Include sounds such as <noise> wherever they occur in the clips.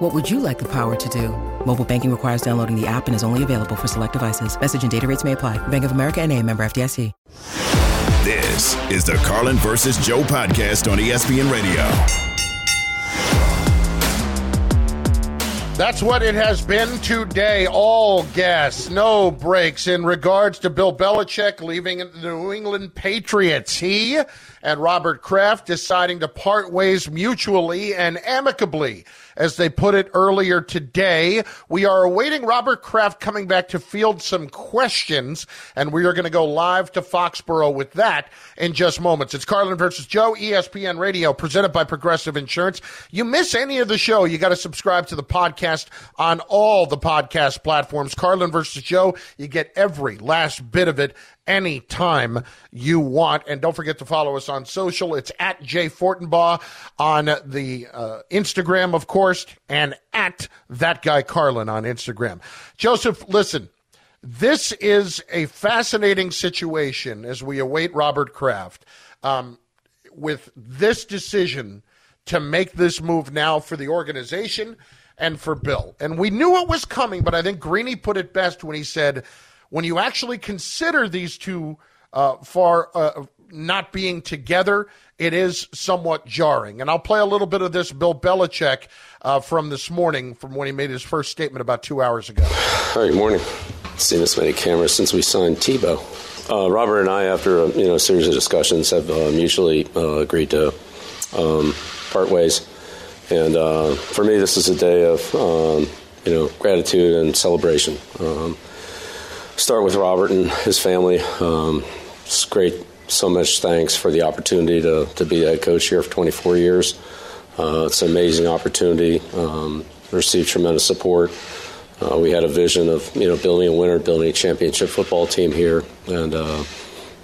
What would you like the power to do? Mobile banking requires downloading the app and is only available for select devices. Message and data rates may apply. Bank of America and a member FDIC. This is the Carlin versus Joe podcast on ESPN Radio. That's what it has been today. All gas, no breaks in regards to Bill Belichick leaving the New England Patriots. He and Robert Kraft deciding to part ways mutually and amicably as they put it earlier today. We are awaiting Robert Kraft coming back to field some questions, and we are going to go live to Foxborough with that in just moments. It's Carlin versus Joe, ESPN Radio, presented by Progressive Insurance. You miss any of the show, you got to subscribe to the podcast on all the podcast platforms. Carlin versus Joe, you get every last bit of it anytime you want. And don't forget to follow us on social. It's at Jay Fortenbaugh on the uh, Instagram, of course, and at that guy Carlin on Instagram. Joseph, listen. This is a fascinating situation as we await Robert Kraft um, with this decision to make this move now for the organization and for Bill. And we knew it was coming, but I think Greeny put it best when he said, when you actually consider these two uh, far uh, not being together, it is somewhat jarring. And I'll play a little bit of this Bill Belichick uh, from this morning, from when he made his first statement about two hours ago. Hi, good morning. Seen this many cameras since we signed Tebow. Uh, Robert and I, after a, you know series of discussions, have uh, mutually uh, agreed to um, part ways. And for me, this is a day of um, you know gratitude and celebration. Um, start with Robert and his family. Um, it's great. So much thanks for the opportunity to, to be head coach here for 24 years. Uh, it's an amazing opportunity. Um, received tremendous support. Uh, we had a vision of you know building a winner, building a championship football team here, and uh,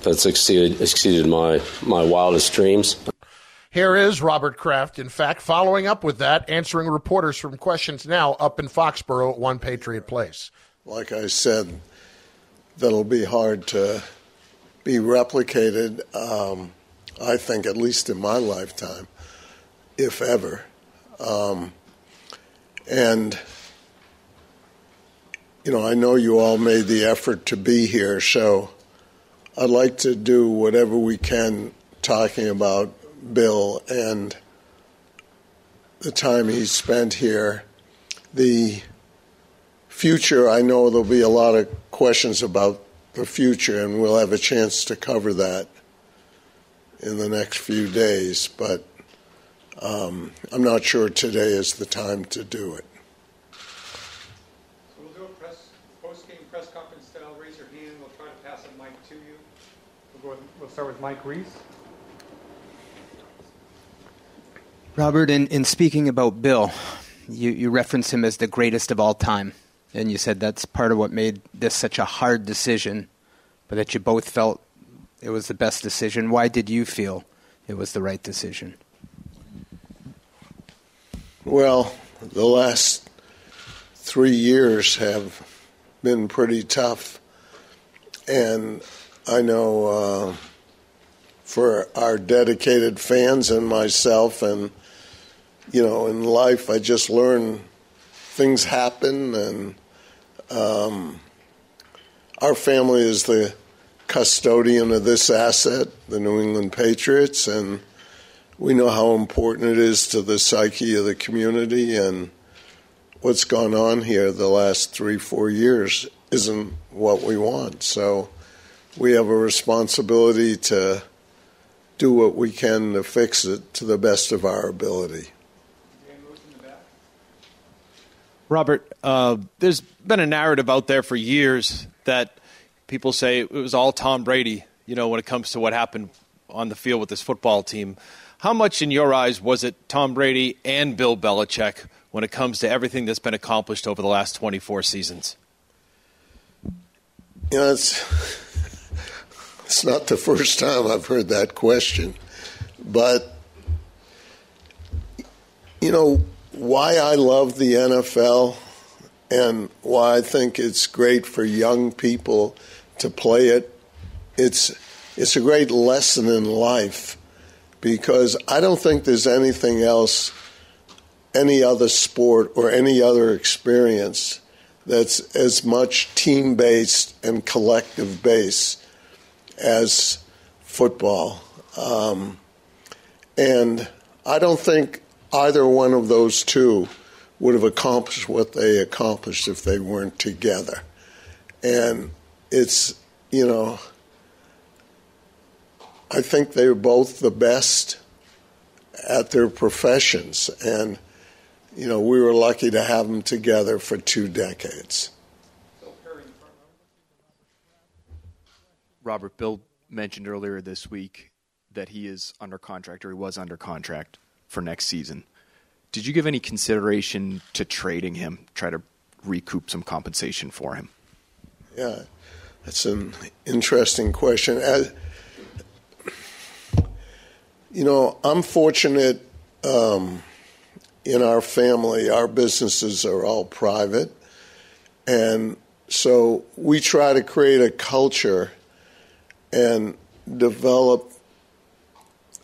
that's exceeded exceeded my my wildest dreams. Here is Robert Kraft, in fact, following up with that, answering reporters from questions now up in Foxborough at One Patriot Place. Like I said, that'll be hard to be replicated, um, I think, at least in my lifetime, if ever. Um, and, you know, I know you all made the effort to be here, so I'd like to do whatever we can talking about Bill and the time he spent here. The future, I know there'll be a lot of questions about the future, and we'll have a chance to cover that in the next few days. But um, I'm not sure today is the time to do it. So we'll do a press, post-game press conference style. Raise your hand. We'll try to pass a mic to you. We'll, with, we'll start with Mike Reiss. Robert, in, in speaking about Bill, you, you reference him as the greatest of all time and you said that's part of what made this such a hard decision, but that you both felt it was the best decision. Why did you feel it was the right decision? Well, the last three years have been pretty tough, and I know uh, for our dedicated fans and myself, and you know, in life, I just learn things happen and um, our family is the custodian of this asset, the New England Patriots, and we know how important it is to the psyche of the community. And what's gone on here the last three, four years isn't what we want. So we have a responsibility to do what we can to fix it to the best of our ability. Robert, uh, there's been a narrative out there for years that people say it was all Tom Brady, you know, when it comes to what happened on the field with this football team. How much, in your eyes, was it Tom Brady and Bill Belichick when it comes to everything that's been accomplished over the last 24 seasons? You know, it's it's not the first time I've heard that question, but you know why I love the NFL and why I think it's great for young people to play it. It's it's a great lesson in life because I don't think there's anything else, any other sport or any other experience that's as much team based and collective based as football. Um, and I don't think either one of those two would have accomplished what they accomplished if they weren't together. And it's, you know, I think they're both the best at their professions. And, you know, we were lucky to have them together for two decades. Robert, Bill mentioned earlier this week that he is under contract or he was under contract for next season. Did you give any consideration to trading him, try to recoup some compensation for him? Yeah, that's an interesting question. As, you know, I'm fortunate um, in our family, our businesses are all private. And so we try to create a culture and develop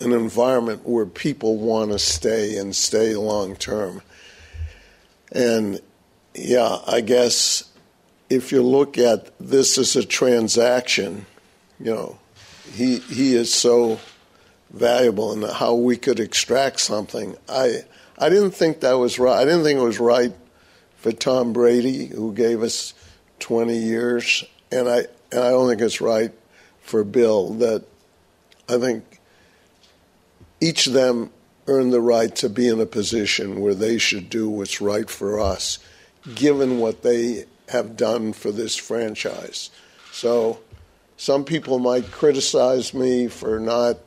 an environment where people want to stay and stay long term. And yeah, I guess if you look at this as a transaction, you know, he he is so valuable and how we could extract something. I I didn't think that was right. I didn't think it was right for Tom Brady, who gave us 20 years, and I and I don't think it's right for Bill. That I think each of them earn the right to be in a position where they should do what's right for us, given what they have done for this franchise. So some people might criticize me for not,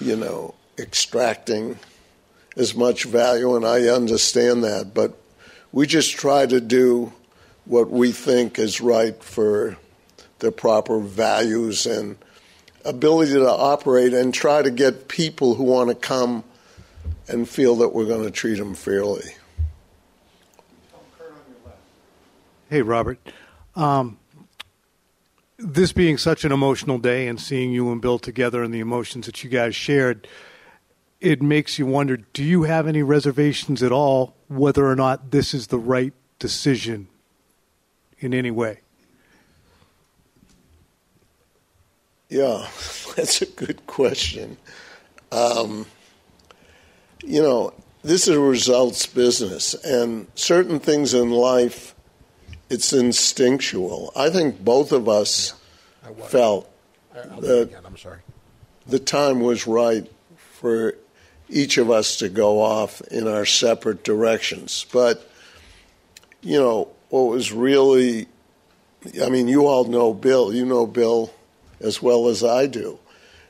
you know, extracting as much value, and I understand that, but we just try to do what we think is right for the proper values and ability to operate and try to get people who want to come and feel that we're going to treat them fairly. Hey, Robert. Um, this being such an emotional day and seeing you and Bill together and the emotions that you guys shared, it makes you wonder do you have any reservations at all whether or not this is the right decision in any way? Yeah, <laughs> that's a good question. Um, you know, this is a results business, and certain things in life, it's instinctual. I think both of us Yeah, felt it that again. I'm sorry. the time was right for each of us to go off in our separate directions. But, you know, what was really, I mean, you all know Bill. You know Bill as well as I do.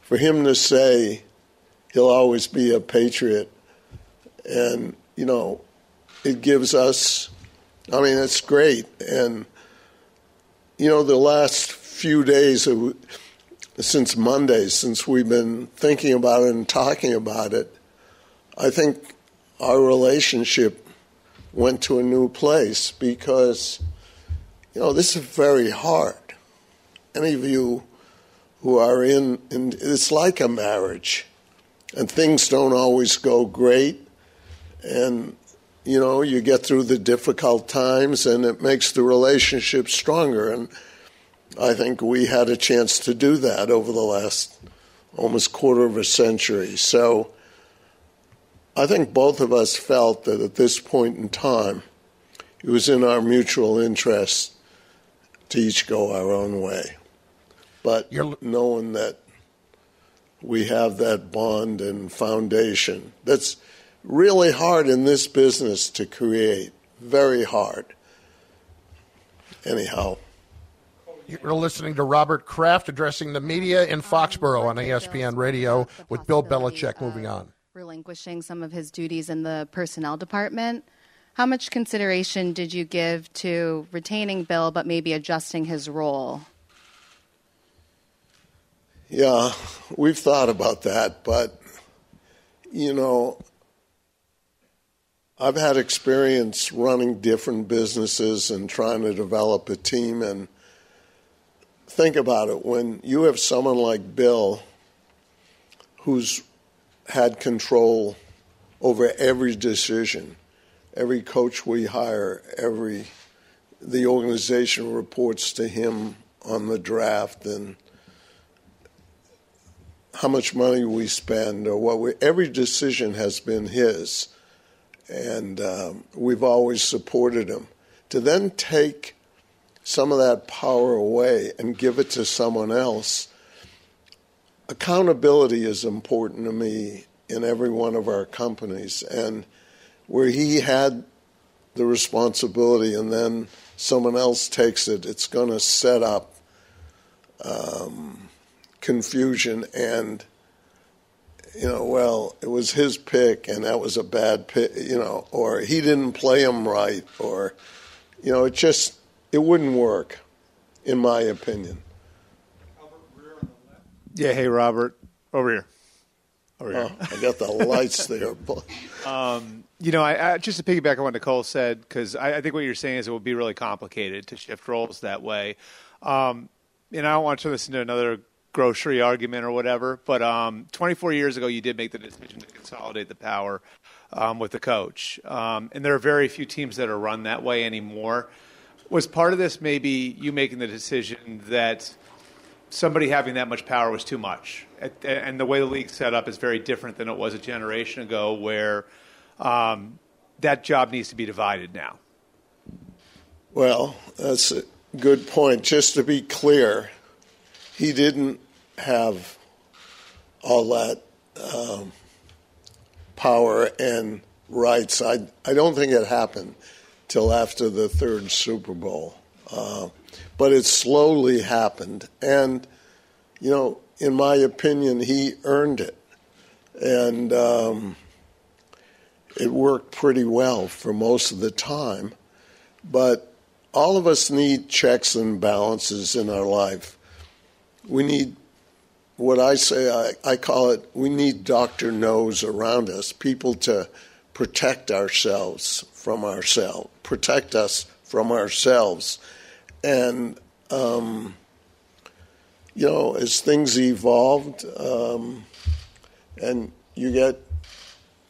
For him to say he'll always be a patriot, and, you know, it gives us, I mean, it's great. And, you know, the last few days, since Monday, since we've been thinking about it and talking about it, I think our relationship went to a new place because, you know, this is very hard. Any of you who are in, in it's like a marriage, and things don't always go great, and you know you get through the difficult times, and it makes the relationship stronger. And I think we had a chance to do that over the last almost quarter of a century. So I think both of us felt that at this point in time, it was in our mutual interest to each go our own way. But You're... knowing that we have that bond and foundation, that's really hard in this business to create. Very hard. Anyhow. You're listening to Robert Kraft addressing the media in um, Foxborough on ESPN Radio with Bill Belichick. Moving on. relinquishing some of his duties in the personnel department. How much consideration did you give to retaining Bill but maybe adjusting his role? Yeah, we've thought about that, but you know, I've had experience running different businesses and trying to develop a team. And think about it when you have someone like Bill who's had control over every decision, every coach we hire, every the organization reports to him on the draft and how much money we spend or what we every decision has been his and um, we've always supported him. To then take some of that power away and give it to someone else, accountability is important to me in every one of our companies. And where he had the responsibility and then someone else takes it, it's going to set up um, confusion and you know, well, it was his pick and that was a bad pick, you know, or he didn't play him right, or, you know, it just, it wouldn't work, in my opinion. Yeah, hey, Robert, over here. Over here. Oh, I got the lights there. <laughs> um, you know, I, I, just to piggyback on what Nicole said, because I, I, think what you're saying is it will be really complicated to shift roles that way. Um, and I don't want to turn this into another grocery argument or whatever. But um, 24 years ago, you did make the decision to consolidate the power um, with the coach, um, and there are very few teams that are run that way anymore. Was part of this maybe you making the decision that somebody having that much power was too much, and the way the league set up is very different than it was a generation ago, where um, that job needs to be divided now. Well, that's a good point. Just to be clear, he didn't have all that um, power and rights. I, I don't think it happened till after the third Super Bowl. Uh, but it slowly happened. And, you know, in my opinion, he earned it. And um, it worked pretty well for most of the time. But all of us need checks and balances in our life we need what I say, I, I call it, we need Dr. No's around us, people to protect ourselves from ourselves, protect us from ourselves. And, um, you know, as things evolved um, and you get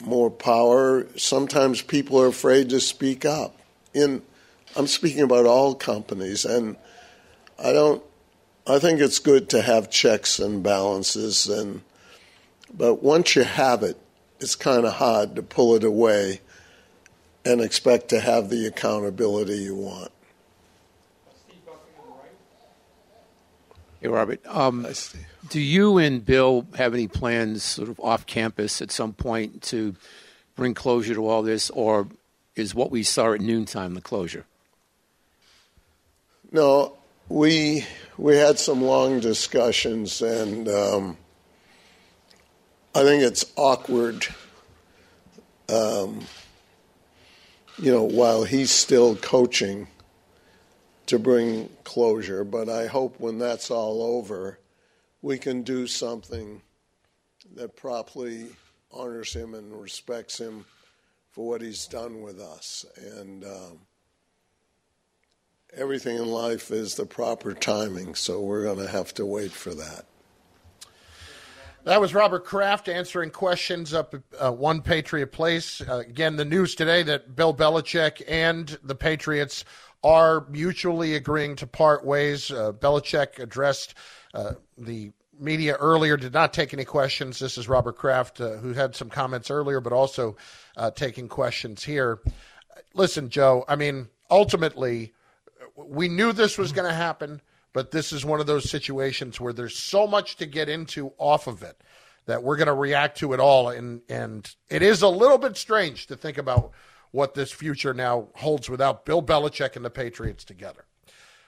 more power, sometimes people are afraid to speak up. In, I'm speaking about all companies, and I don't I think it's good to have checks and balances, and but once you have it, it's kind of hard to pull it away and expect to have the accountability you want. Hey, Robert. Um, do you and Bill have any plans, sort of off campus, at some point to bring closure to all this, or is what we saw at noontime the closure? No, we we had some long discussions, and um, I think it's awkward. Um, you know, while he's still coaching, to bring closure. But I hope when that's all over, we can do something that properly honors him and respects him for what he's done with us. And um, everything in life is the proper timing, so we're going to have to wait for that. That was Robert Kraft answering questions up at uh, One Patriot Place. Uh, again, the news today that Bill Belichick and the Patriots are mutually agreeing to part ways. Uh, Belichick addressed uh, the media earlier, did not take any questions. This is Robert Kraft, uh, who had some comments earlier, but also uh, taking questions here. Listen, Joe, I mean, ultimately, we knew this was going to happen, but this is one of those situations where there's so much to get into off of it that we're going to react to it all. And, and it is a little bit strange to think about what this future now holds without Bill Belichick and the Patriots together.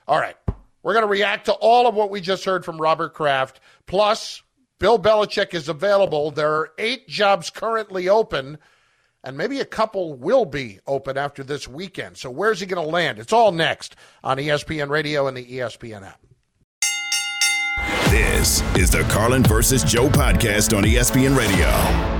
All right. We're going to react to all of what we just heard from Robert Kraft. Plus, Bill Belichick is available. There are eight jobs currently open and maybe a couple will be open after this weekend. So where's he going to land? It's all next on ESPN Radio and the ESPN app. This is the Carlin versus Joe podcast on ESPN Radio.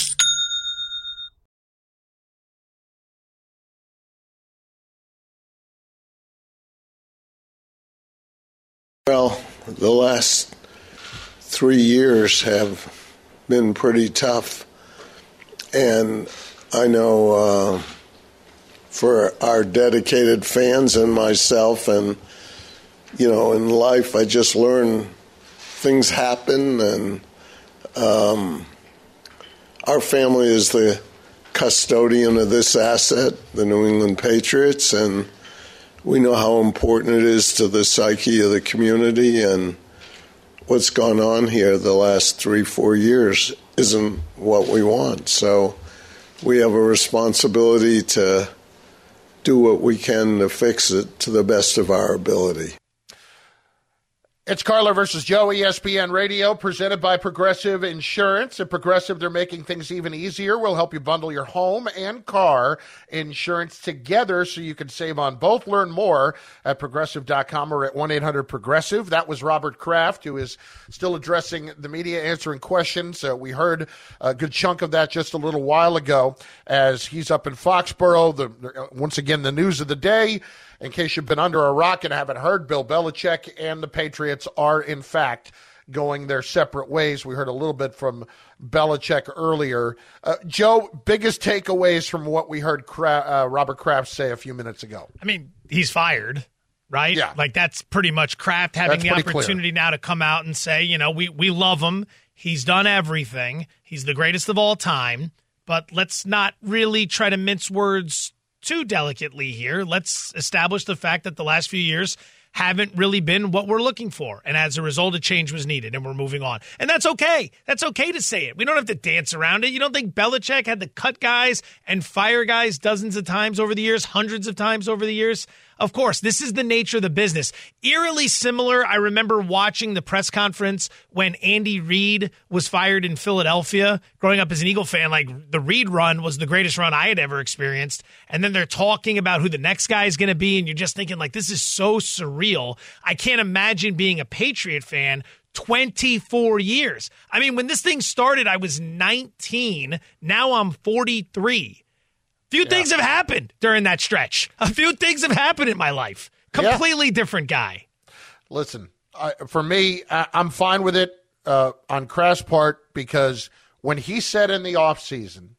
Well, the last three years have been pretty tough. And I know uh, for our dedicated fans and myself, and, you know, in life, I just learn things happen. And um, our family is the custodian of this asset, the New England Patriots. And we know how important it is to the psyche of the community and what's gone on here the last three, four years isn't what we want. So we have a responsibility to do what we can to fix it to the best of our ability. It's Carlin versus Joe, ESPN Radio, presented by Progressive Insurance. At Progressive, they're making things even easier. We'll help you bundle your home and car insurance together so you can save on both. Learn more at progressive.com or at 1 800 Progressive. That was Robert Kraft, who is still addressing the media, answering questions. Uh, we heard a good chunk of that just a little while ago as he's up in Foxborough. The, once again, the news of the day in case you've been under a rock and haven't heard, Bill Belichick and the Patriots are, in fact, going their separate ways. We heard a little bit from Belichick earlier. Uh, Joe, biggest takeaways from what we heard Cra- uh, Robert Kraft say a few minutes ago? I mean, he's fired. Right? Yeah. Like that's pretty much Kraft having That's the pretty clear. opportunity now to come out and say, you know, we, we love him. He's done everything. He's the greatest of all time. But let's not really try to mince words too delicately here. Let's establish the fact that the last few years haven't really been what we're looking for. And as a result, a change was needed and we're moving on. And that's okay. That's okay to say it. We don't have to dance around it. You don't think Belichick had to cut guys and fire guys dozens of times over the years, hundreds of times over the years? Of course, this is the nature of the business. Eerily similar. I remember watching the press conference when Andy Reid was fired in Philadelphia. Growing up as an Eagle fan, like the Reid run was the greatest run I had ever experienced. And then they're talking about who the next guy is going to be. And you're just thinking, like, this is so surreal. I can't imagine being a Patriot fan 24 years. I mean, when this thing started, I was 19. Now I'm 43. Few things have happened during that stretch. A few things have happened in my life. Completely different guy. Listen, I, for me, I, I'm fine with it uh, on Kraft's part because when he said in the offseason,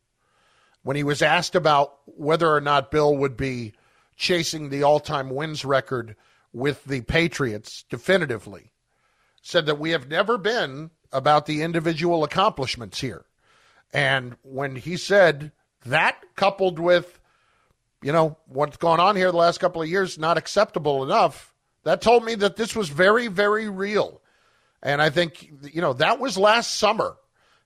when he was asked about whether or not Bill would be chasing the all time wins record with the Patriots definitively, said that we have never been about the individual accomplishments here. And when he said that, coupled with you know, what's gone on here the last couple of years not acceptable enough. That told me that this was very, very real. And I think, you know, that was last summer.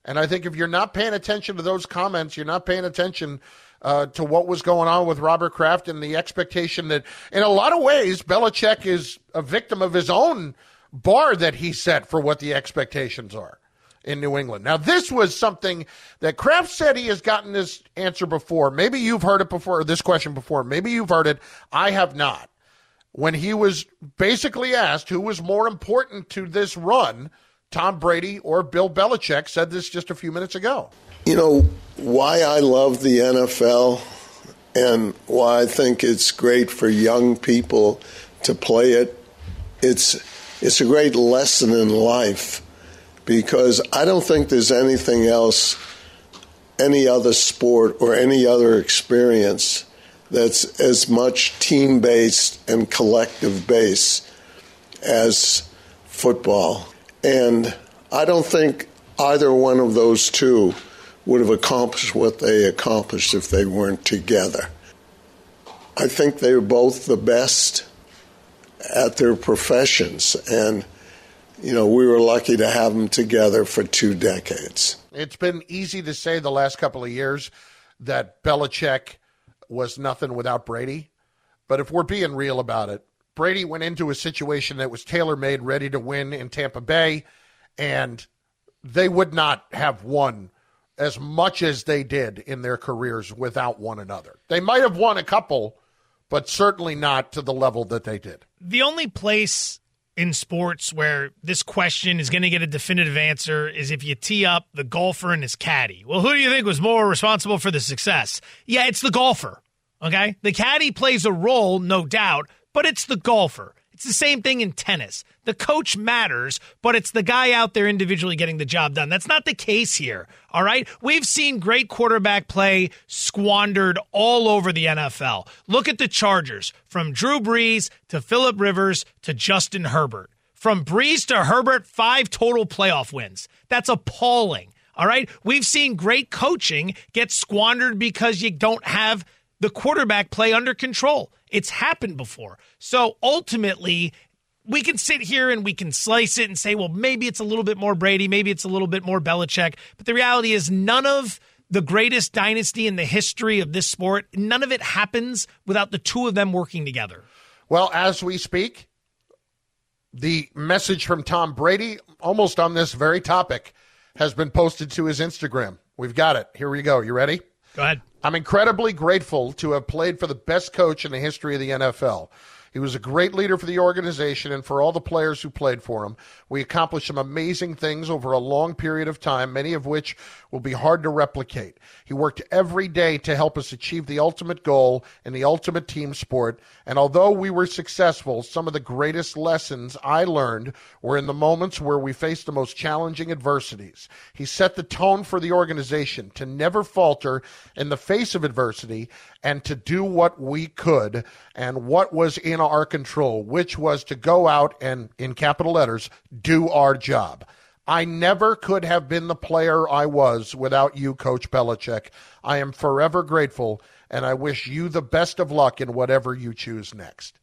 And I think if you're not paying attention to those comments, you're not paying attention uh, to what was going on with Robert Kraft and the expectation that, in a lot of ways, Belichick is a victim of his own bar that he set for what the expectations are in New England. Now, this was something that Kraft said he has gotten this answer before. Maybe you've heard it before, or this question before. Maybe you've heard it. I have not. When he was basically asked who was more important to this run, Tom Brady or Bill Belichick said this just a few minutes ago. You know, why I love the NFL and why I think it's great for young people to play it. It's it's a great lesson in life because I don't think there's anything else, any other sport or any other experience that's as much team based and collective based as football. And I don't think either one of those two would have accomplished what they accomplished if they weren't together. I think they were both the best at their professions. And, you know, we were lucky to have them together for two decades. It's been easy to say the last couple of years that Belichick was nothing without Brady. But if we're being real about it, Brady went into a situation that was tailor made, ready to win in Tampa Bay, and they would not have won as much as they did in their careers without one another. They might have won a couple, but certainly not to the level that they did. The only place in sports where this question is going to get a definitive answer is if you tee up the golfer and his caddy. Well, who do you think was more responsible for the success? Yeah, it's the golfer. Okay. The caddy plays a role, no doubt, but it's the golfer. It's the same thing in tennis. The coach matters, but it's the guy out there individually getting the job done. That's not the case here. All right. We've seen great quarterback play squandered all over the NFL. Look at the Chargers from Drew Brees to Philip Rivers to Justin Herbert. From Brees to Herbert, five total playoff wins. That's appalling. All right. We've seen great coaching get squandered because you don't have the quarterback play under control. It's happened before. So ultimately, we can sit here and we can slice it and say, well, maybe it's a little bit more Brady, maybe it's a little bit more Belichick. But the reality is, none of the greatest dynasty in the history of this sport, none of it happens without the two of them working together. Well, as we speak, the message from Tom Brady, almost on this very topic, has been posted to his Instagram. We've got it. Here we go. You ready? Go ahead. I'm incredibly grateful to have played for the best coach in the history of the NFL. He was a great leader for the organization and for all the players who played for him. We accomplished some amazing things over a long period of time, many of which will be hard to replicate. He worked every day to help us achieve the ultimate goal in the ultimate team sport. And although we were successful, some of the greatest lessons I learned were in the moments where we faced the most challenging adversities. He set the tone for the organization to never falter in the face of adversity and to do what we could and what was in our control, which was to go out and, in capital letters, do our job. I never could have been the player I was without you, Coach Belichick. I am forever grateful, and I wish you the best of luck in whatever you choose next.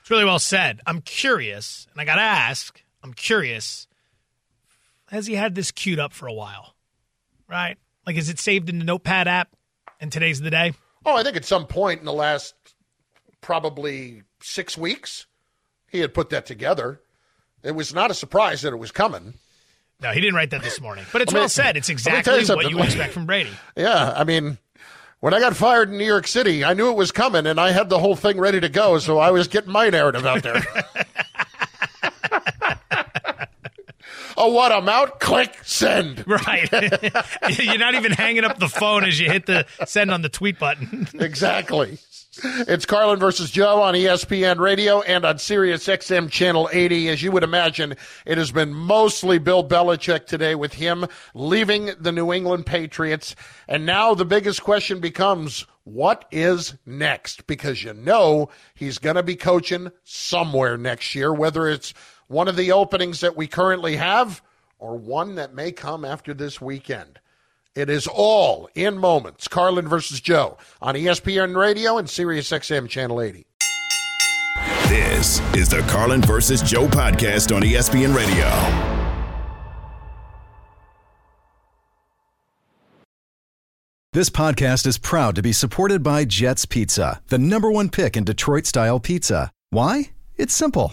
It's really well said. I'm curious, and I got to ask I'm curious, has he had this queued up for a while? Right? Like, is it saved in the Notepad app, and today's the day? Oh, I think at some point in the last probably six weeks, he had put that together. It was not a surprise that it was coming. No, he didn't write that this morning. But it's I mean, well said. It's exactly you what you expect from Brady. Yeah, I mean, when I got fired in New York City, I knew it was coming, and I had the whole thing ready to go, so I was getting my narrative out there. <laughs> oh, what? I'm out. Click send. <laughs> Right. <laughs> You're not even hanging up the phone as you hit the send on the tweet button. exactly. It's Carlin versus Joe on ESPN Radio and on Sirius XM Channel 80. As you would imagine, it has been mostly Bill Belichick today with him leaving the New England Patriots. And now the biggest question becomes what is next? Because you know he's going to be coaching somewhere next year, whether it's one of the openings that we currently have or one that may come after this weekend. It is all in moments. Carlin versus Joe on ESPN Radio and Sirius XM Channel 80. This is the Carlin versus Joe podcast on ESPN Radio. This podcast is proud to be supported by Jets Pizza, the number one pick in Detroit style pizza. Why? It's simple.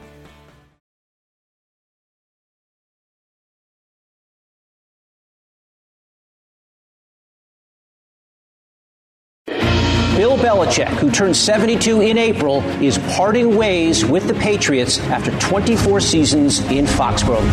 Belichick, who turned 72 in April, is parting ways with the Patriots after 24 seasons in Foxborough.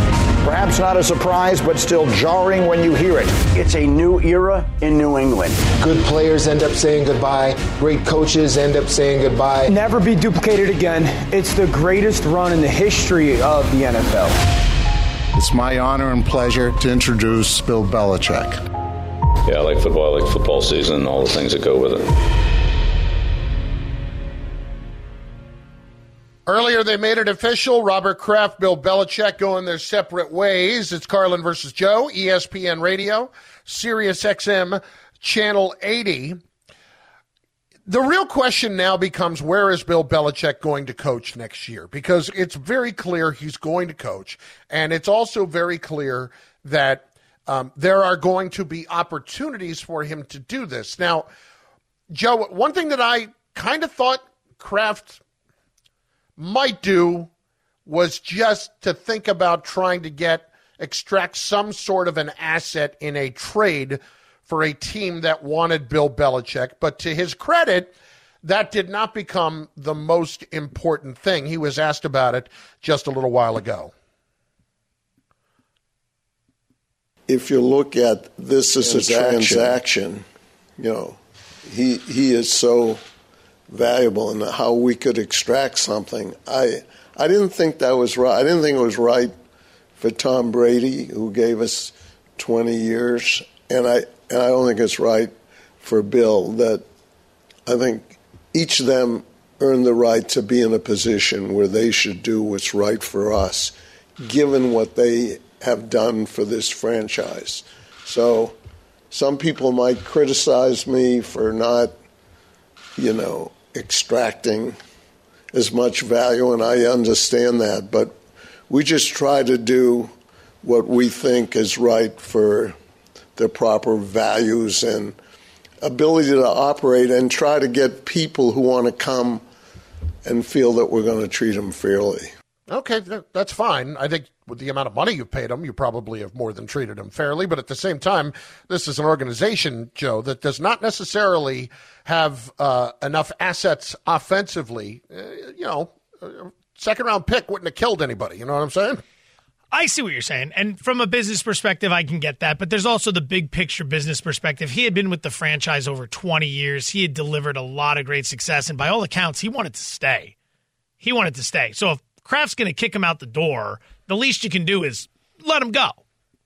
Perhaps not a surprise, but still jarring when you hear it. It's a new era in New England. Good players end up saying goodbye, great coaches end up saying goodbye. Never be duplicated again. It's the greatest run in the history of the NFL. It's my honor and pleasure to introduce Bill Belichick. Yeah, I like football. I like football season and all the things that go with it. Earlier, they made it official. Robert Kraft, Bill Belichick going their separate ways. It's Carlin versus Joe, ESPN Radio, Sirius XM, Channel 80. The real question now becomes where is Bill Belichick going to coach next year? Because it's very clear he's going to coach. And it's also very clear that um, there are going to be opportunities for him to do this. Now, Joe, one thing that I kind of thought Kraft might do was just to think about trying to get extract some sort of an asset in a trade for a team that wanted Bill Belichick. But to his credit, that did not become the most important thing. He was asked about it just a little while ago. If you look at this as a transaction, you know, he he is so valuable and how we could extract something. I I didn't think that was right. I didn't think it was right for Tom Brady, who gave us 20 years, and I and I don't think it's right for Bill. That I think each of them earned the right to be in a position where they should do what's right for us, given what they have done for this franchise. So, some people might criticize me for not, you know, extracting as much value, and I understand that. But we just try to do what we think is right for the proper values and ability to operate and try to get people who want to come and feel that we're going to treat them fairly. Okay, that's fine. I think with the amount of money you've paid him, you probably have more than treated him fairly. But at the same time, this is an organization, Joe, that does not necessarily have uh, enough assets offensively. Uh, you know, second round pick wouldn't have killed anybody. You know what I'm saying? I see what you're saying. And from a business perspective, I can get that. But there's also the big picture business perspective. He had been with the franchise over 20 years. He had delivered a lot of great success. And by all accounts, he wanted to stay. He wanted to stay. So if Kraft's going to kick him out the door. The least you can do is let him go.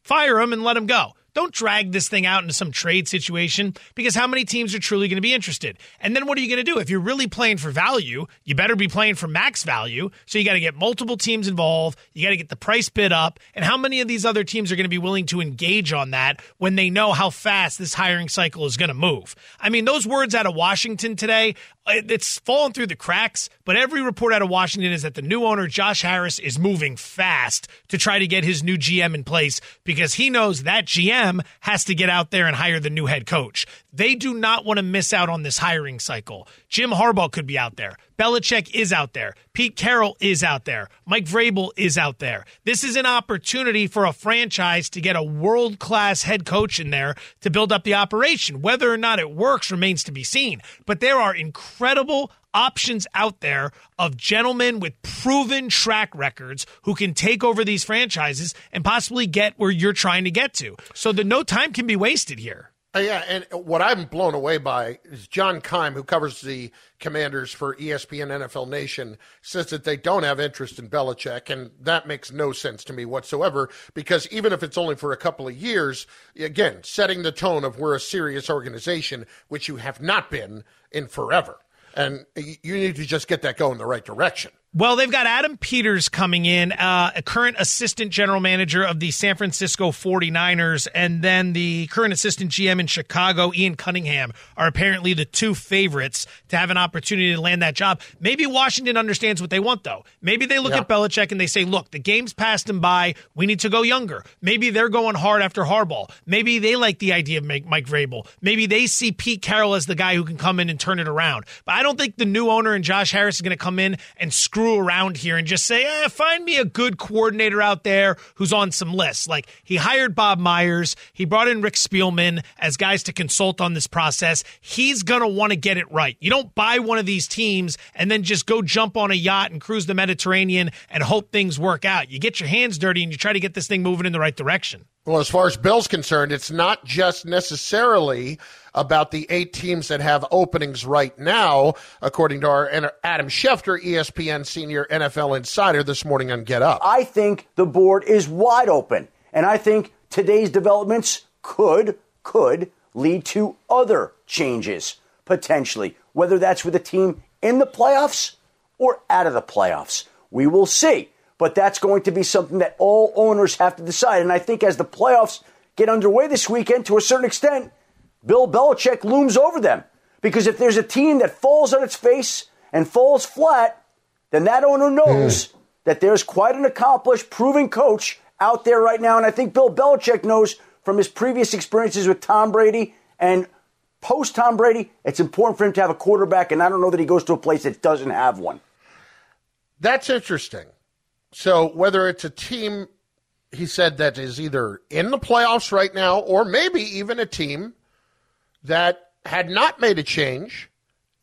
Fire him and let him go. Don't drag this thing out into some trade situation because how many teams are truly going to be interested? And then what are you going to do? If you're really playing for value, you better be playing for max value. So you got to get multiple teams involved. You got to get the price bid up. And how many of these other teams are going to be willing to engage on that when they know how fast this hiring cycle is going to move? I mean, those words out of Washington today, it's fallen through the cracks, but every report out of Washington is that the new owner, Josh Harris, is moving fast to try to get his new GM in place because he knows that GM has to get out there and hire the new head coach. They do not want to miss out on this hiring cycle. Jim Harbaugh could be out there. Belichick is out there. Pete Carroll is out there. Mike Vrabel is out there. This is an opportunity for a franchise to get a world class head coach in there to build up the operation. Whether or not it works remains to be seen. But there are incredible options out there of gentlemen with proven track records who can take over these franchises and possibly get where you're trying to get to. So that no time can be wasted here. Uh, yeah, and what I'm blown away by is John Keim, who covers the Commanders for ESPN NFL Nation, says that they don't have interest in Belichick, and that makes no sense to me whatsoever. Because even if it's only for a couple of years, again, setting the tone of we're a serious organization, which you have not been in forever, and you need to just get that going the right direction. Well, they've got Adam Peters coming in, uh, a current assistant general manager of the San Francisco 49ers, and then the current assistant GM in Chicago, Ian Cunningham, are apparently the two favorites to have an opportunity to land that job. Maybe Washington understands what they want, though. Maybe they look Yeah. at Belichick and they say, look, the game's passed him by. We need to go younger. Maybe they're going hard after Harbaugh. Maybe they like the idea of Mike, Mike Vrabel. Maybe they see Pete Carroll as the guy who can come in and turn it around. But I don't think the new owner and Josh Harris is going to come in and screw around here and just say, eh, find me a good coordinator out there who's on some lists. Like he hired Bob Myers, he brought in Rick Spielman as guys to consult on this process. He's going to want to get it right. You don't buy one of these teams and then just go jump on a yacht and cruise the Mediterranean and hope things work out. You get your hands dirty and you try to get this thing moving in the right direction. Well, as far as Bill's concerned, it's not just necessarily about the eight teams that have openings right now, according to our Adam Schefter, ESPN senior NFL insider, this morning on Get Up. I think the board is wide open. And I think today's developments could, could lead to other changes, potentially, whether that's with a team in the playoffs or out of the playoffs. We will see. But that's going to be something that all owners have to decide. And I think as the playoffs get underway this weekend, to a certain extent, Bill Belichick looms over them. Because if there's a team that falls on its face and falls flat, then that owner knows hmm. that there's quite an accomplished, proven coach out there right now. And I think Bill Belichick knows from his previous experiences with Tom Brady and post Tom Brady, it's important for him to have a quarterback. And I don't know that he goes to a place that doesn't have one. That's interesting. So whether it's a team, he said that is either in the playoffs right now, or maybe even a team that had not made a change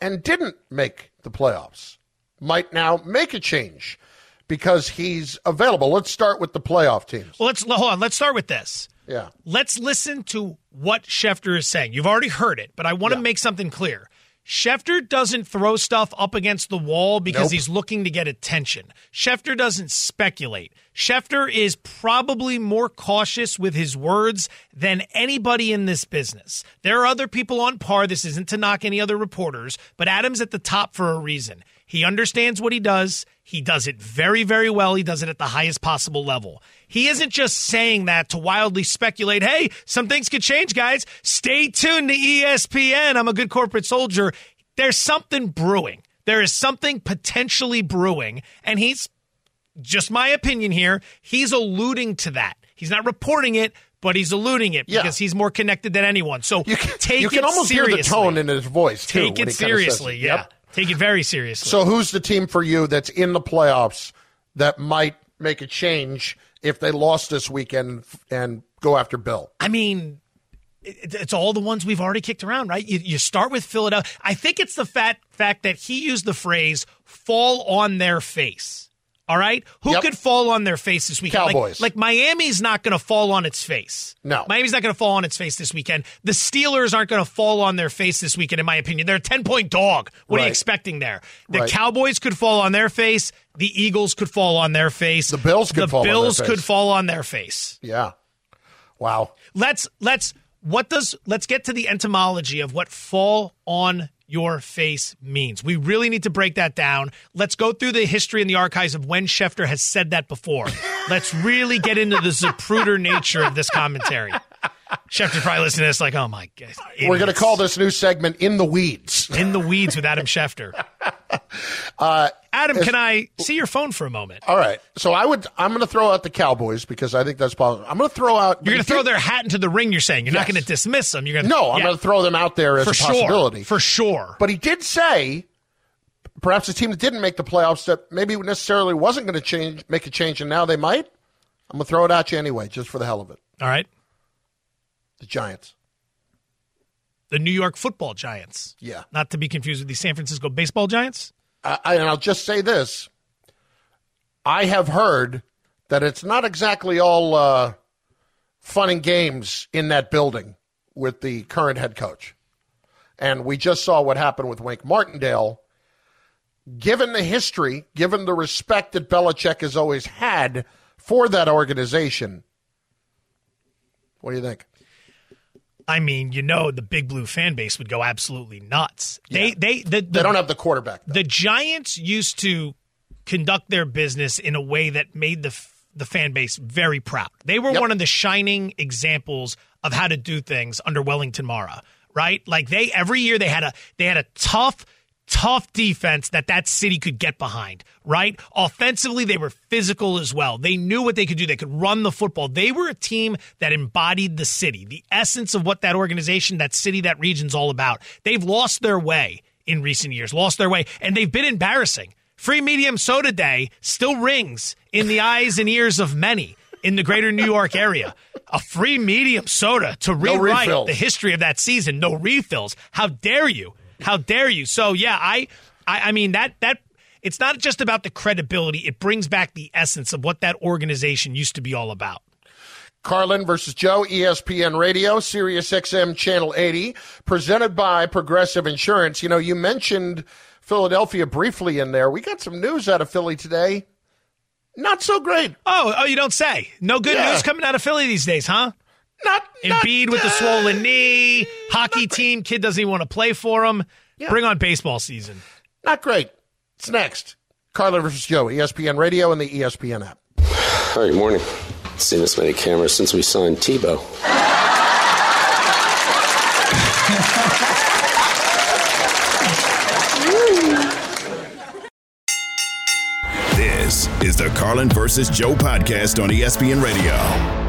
and didn't make the playoffs, might now make a change because he's available. Let's start with the playoff teams. Well, let's hold on. Let's start with this. Yeah. Let's listen to what Schefter is saying. You've already heard it, but I want to make something clear. Schefter doesn't throw stuff up against the wall because Nope. he's looking to get attention. Schefter doesn't speculate. Schefter is probably more cautious with his words than anybody in this business. There are other people on par. This isn't to knock any other reporters, but Adam's at the top for a reason. He understands what he does. He does it very, very well. He does it at the highest possible level. He isn't just saying that to wildly speculate, hey, some things could change, guys. Stay tuned to ESPN. I'm a good corporate soldier. There's something brewing. There is something potentially brewing, and he's just my opinion here. He's alluding to that. He's not reporting it, but he's alluding it Yeah. because he's more connected than anyone. So take you can almost seriously. hear the tone in his voice too. Take it he kinda says seriously. Yeah. Yep. Take it very seriously. So who's the team for you that's in the playoffs that might make a change if they lost this weekend and go after Bill? I mean, it's all the ones we've already kicked around, right? You, you start with Philadelphia. I think it's the fat fact that he used the phrase "fall on their face." All right, who Yep. could fall on their face this weekend? Like- Cowboys. Like, Miami's not going to fall on its face. No. Miami's not going to fall on its face this weekend. The Steelers aren't going to fall on their face this weekend, in my opinion. They're a ten point dog. What are you expecting there? The Right. Cowboys could fall on their face. The Eagles could fall on their face. The Bills could the fall on their Bills could fall on their face. Yeah. Wow. Let's let's what does let's get to the etymology of what fall on your face means. We really need to break that down. Let's go through the history and the archives of when Schefter has said that before. let's really get into the Zapruder nature of this commentary. Schefter's probably listening to this like, oh my god. We're going to call this new segment "In the Weeds." In the Weeds with Adam Schefter. <laughs> Uh, Adam, can I see your phone for a moment? All right. So I would. I'm going to throw out the Cowboys because I think that's possible. I'm going to throw out. You're going to throw their hat into the ring. You're saying you're not going to dismiss them. You're going to No, I'm going to throw them out there as for a sure, possibility for sure. But he did say, perhaps a team that didn't make the playoffs that maybe necessarily wasn't going to change, make a change, and now they might. I'm going to throw it at you anyway, just for the hell of it. All right, The Giants. the New York Football Giants. Yeah. not to be confused with the San Francisco Baseball Giants. I- and I'll just say this: I have heard that it's not exactly all uh, fun and games in that building with the current head coach. And we just saw what happened with Wink Martindale. Given the history, given the respect that Belichick has always had for that organization, what do you think? I mean, you know, the Big Blue fan base would go absolutely nuts. They they the, They don't have the quarterback. The Giants used to conduct their business in a way that made the the fan base very proud. They were one of the shining examples of how to do things under Wellington Mara, right? Like they every year they had a they had a tough tough defense that that city could get behind, right? Offensively they were physical as well. They knew what they could do. They could run the football. They were a team that embodied the city, the essence of what that organization, that city, that region's all about. They've lost their way in recent years, lost their way, and they've been embarrassing. Free Medium Soda Day still rings in the eyes and ears of many in the greater New York area. A free medium soda to No rewrite refills. the history of that season. No refills. How dare you? How dare you? So yeah, I, I, I mean that that it's not just about the credibility. It brings back the essence of what that organization used to be all about. Carlin versus Joe, ESPN Radio, Sirius XM Channel 80, presented by Progressive Insurance. You know, you mentioned Philadelphia briefly in there. We got some news out of Philly today. Not so great. Oh, oh, you don't say. No good Yeah. news coming out of Philly these days, huh? Not Embiid with the swollen knee. Hockey team kid doesn't even want to play for him. Bring on baseball season. Not great. It's next. Carlin versus Joe, ESPN Radio and the ESPN app. All right, morning. Seen this many cameras since we signed Tebow. This is the Carlin versus Joe podcast on ESPN Radio.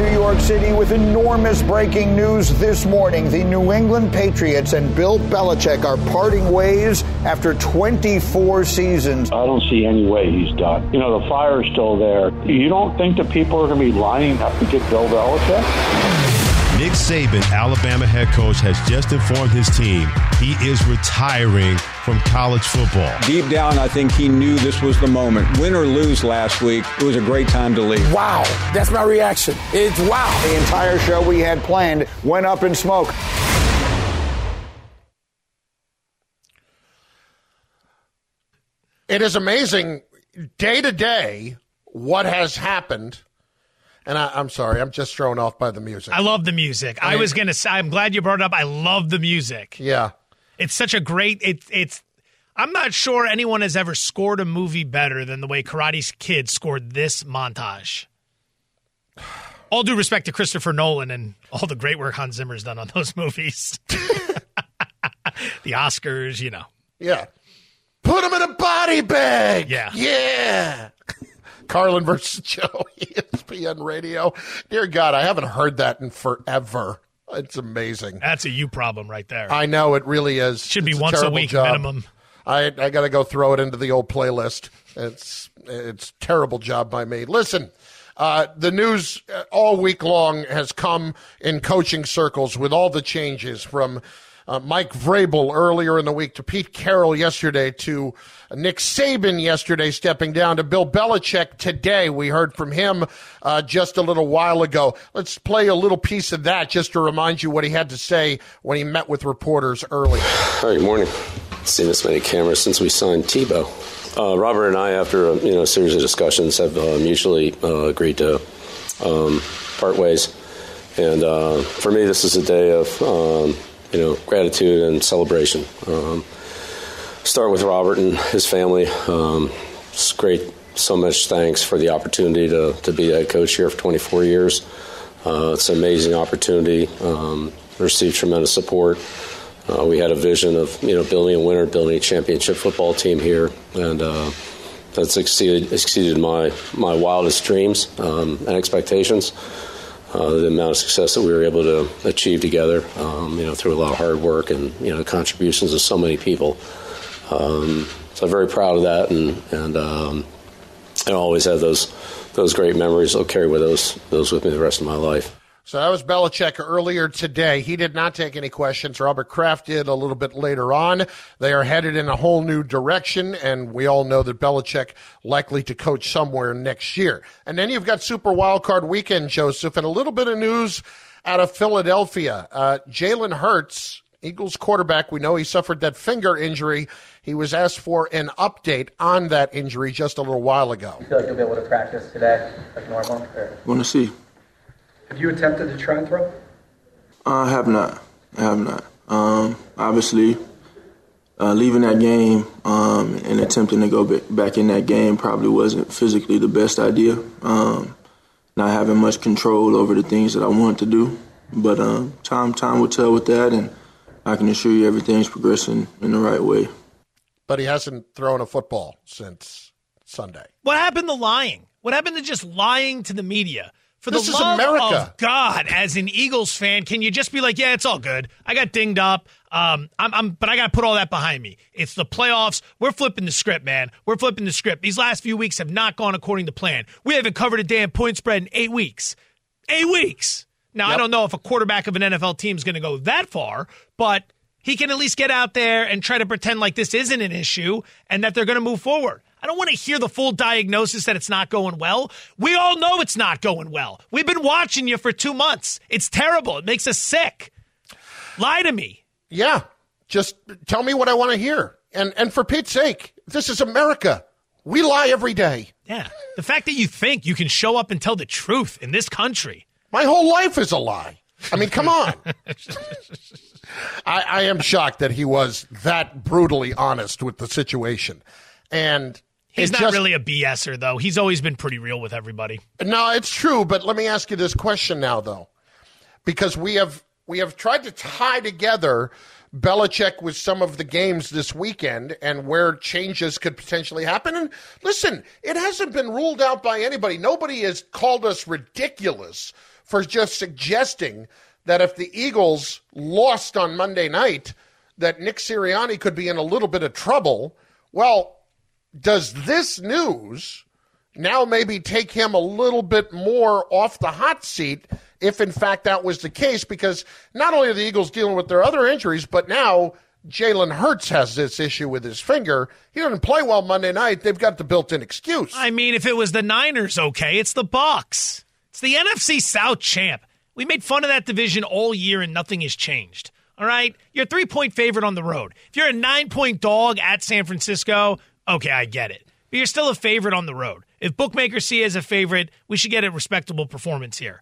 York City with enormous breaking news this morning. The New England Patriots and Bill Belichick are parting ways after 24 seasons. I don't see any way he's done. You know, the fire's still there. You don't think that people are going to be lining up to get Bill Belichick? Nick Saban, Alabama head coach, has just informed his team he is retiring from college football. Deep down, I think he knew this was the moment. Win or lose last week, it was a great time to leave. Wow, that's my reaction. It's wow. The entire show we had planned went up in smoke. It is amazing day to day what has happened. And I, I'm sorry, I'm just thrown off by the music. I love the music. I, mean- was gonna say. I'm glad you brought it up. I love the music. Yeah, it's such a great. It's it's. I'm not sure anyone has ever scored a movie better than the way Karate's Kid scored this montage. <sighs> All due respect to Christopher Nolan and all the great work Hans Zimmer's done on <laughs> those movies. <laughs> the Oscars, you know. Yeah. Put him in a body bag. Yeah. Yeah. <laughs> Carlin versus <laughs> Joe, ESPN Radio. Dear God, I haven't heard that in forever. It's amazing. That's a you problem right there. I know it really is. Should be It's once a week job. minimum. I I got to go throw it into the old playlist. It's it's terrible job by me. Listen, uh, the news uh, all week long has come in coaching circles with all the changes from uh, Mike Vrabel earlier in the week to Pete Carroll yesterday to Nick Saban yesterday stepping down to Bill Belichick today. We heard from him uh, just a little while ago. Let's play a little piece of that just to remind you what he had to say when he met with reporters earlier. Hi, good morning. Seen this many cameras since we signed Tebow. Uh, Robert and I, after a you know series of discussions, have uh, mutually uh, agreed to um, part ways. And uh, for me, this is a day of um, you know gratitude and celebration. Um, start with Robert and his family. Um, it's great. So much thanks for the opportunity to, to be head coach here for 24 years. Uh, it's an amazing opportunity. Um, received tremendous support. Uh, we had a vision of you know building a winner, building a championship football team here, and uh, that's exceeded exceeded my my wildest dreams um, and expectations. Uh, the amount of success that we were able to achieve together, um, you know, through a lot of hard work and you know contributions of so many people. Um, so I'm very proud of that, and and um, I always have those those great memories. I'll carry with those those with me the rest of my life. So that was Belichick earlier today. He did not take any questions. Robert Kraft did a little bit later on. They are headed in a whole new direction, and we all know that Belichick likely to coach somewhere next year. And then you've got Super Wildcard Weekend, Joseph, and a little bit of news out of Philadelphia. Uh, Jalen Hurts, Eagles quarterback, we know he suffered that finger injury. He was asked for an update on that injury just a little while ago. feel like you'll be able to practice today like normal? Or Want to see? have you attempted to try and throw? I have not. I have not. Um, obviously, uh, leaving that game um, and attempting to go back in that game probably wasn't physically the best idea. Um, not having much control over the things that I wanted to do, but um, time time will tell with that, and I can assure you everything's progressing in the right way. But he hasn't thrown a football since Sunday. What happened to lying? What happened to just lying to the media? For This the is love America. of God, as an Eagles fan, can you just be like, "Yeah, it's all good. I got dinged up. Um, I'm, I'm, but I got to put all that behind me. It's the playoffs. We're flipping the script, man. We're flipping the script. These last few weeks have not gone according to plan. We haven't covered a damn point spread in eight weeks. Eight weeks. Now I don't know if a quarterback of an NFL team is going to go that far, but he can at least get out there and try to pretend like this isn't an issue and that they're going to move forward. I don't want to hear the full diagnosis that it's not going well. We all know it's not going well. We've been watching you for two months. It's terrible. It makes us sick. Lie to me. Yeah, just tell me what I want to hear. And and for Pete's sake, this is America. We lie every day. Yeah. The fact that you think you can show up and tell the truth in this country. My whole life is a lie. I mean, come on. <laughs> I, I am shocked that he was that brutally honest with the situation. And He's not just- really a BSer, though. He's always been pretty real with everybody. No, it's true, but let me ask you this question now, though, because we have we have tried to tie together Belichick with some of the games this weekend and where changes could potentially happen. And listen, it hasn't been ruled out by anybody. Nobody has called us ridiculous for just suggesting that if the Eagles lost on Monday night, that Nick Sirianni could be in a little bit of trouble. Well, does this news now maybe take him a little bit more off the hot seat if in fact that was the case because not only are the Eagles dealing with their other injuries, but now Jalen Hurts has this issue with his finger. He didn't play well Monday night. They've got the built-in excuse. I mean, if it was the Niners, okay, it's the Bucks. It's the NFC South champ. We made fun of that division all year and nothing has changed. All right? You're a three point favorite on the road. If you're a nine point dog at San Francisco, okay, I get it. But you're still a favorite on the road. If bookmakers see as a favorite, we should get a respectable performance here.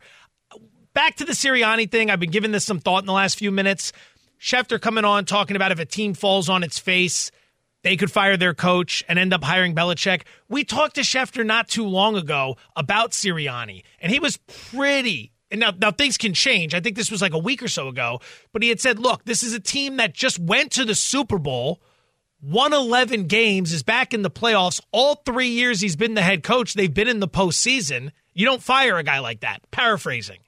Back to the Sirianni thing. I've been giving this some thought in the last few minutes. Schefter coming on talking about if a team falls on its face, they could fire their coach and end up hiring Belichick. We talked to Schefter not too long ago about Sirianni, and he was pretty. And now, now things can change. I think this was like a week or so ago, but he had said, "Look, this is a team that just went to the Super Bowl." won 11 games, is back in the playoffs. All three years he's been the head coach, they've been in the postseason. You don't fire a guy like that. Paraphrasing.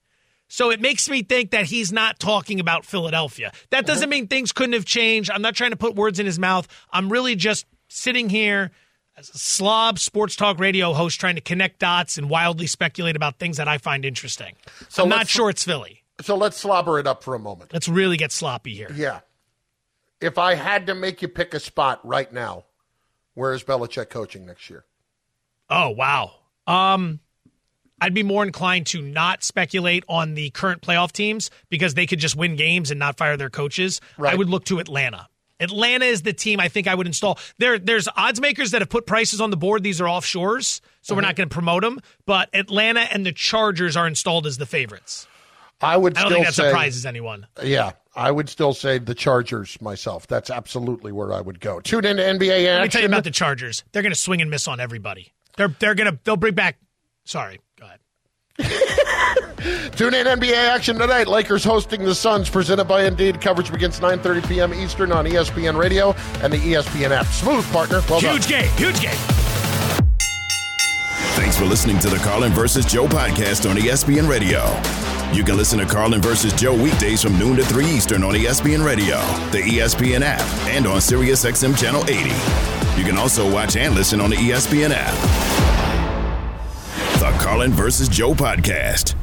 So it makes me think that he's not talking about Philadelphia. That doesn't mean things couldn't have changed. I'm not trying to put words in his mouth. I'm really just sitting here as a slob sports talk radio host trying to connect dots and wildly speculate about things that I find interesting. So I'm not sure it's Philly. So let's slobber it up for a moment. Let's really get sloppy here. Yeah. If I had to make you pick a spot right now, where is Belichick coaching next year? Oh, wow. Um, I'd be more inclined to not speculate on the current playoff teams because they could just win games and not fire their coaches. Right. I would look to Atlanta. Atlanta is the team I think I would install. There, there's odds makers that have put prices on the board. These are offshores, so we're mm-hmm. not going to promote them. But Atlanta and the Chargers are installed as the favorites. I would. I don't still think that say, surprises anyone. Yeah, I would still say the Chargers myself. That's absolutely where I would go. Tune into NBA action. Let me tell you about the Chargers. They're going to swing and miss on everybody. They're they're going to they'll bring back. Sorry. <laughs> Tune in NBA action tonight. Lakers hosting the Suns, presented by Indeed. Coverage begins 9:30 p.m. Eastern on ESPN Radio and the ESPN app. Smooth partner. Well huge done. game. Huge game. Thanks for listening to the Carlin versus Joe podcast on ESPN Radio. You can listen to Carlin versus Joe weekdays from noon to 3 Eastern on ESPN Radio, the ESPN app, and on Sirius XM Channel 80. You can also watch and listen on the ESPN app. The Carlin versus Joe podcast.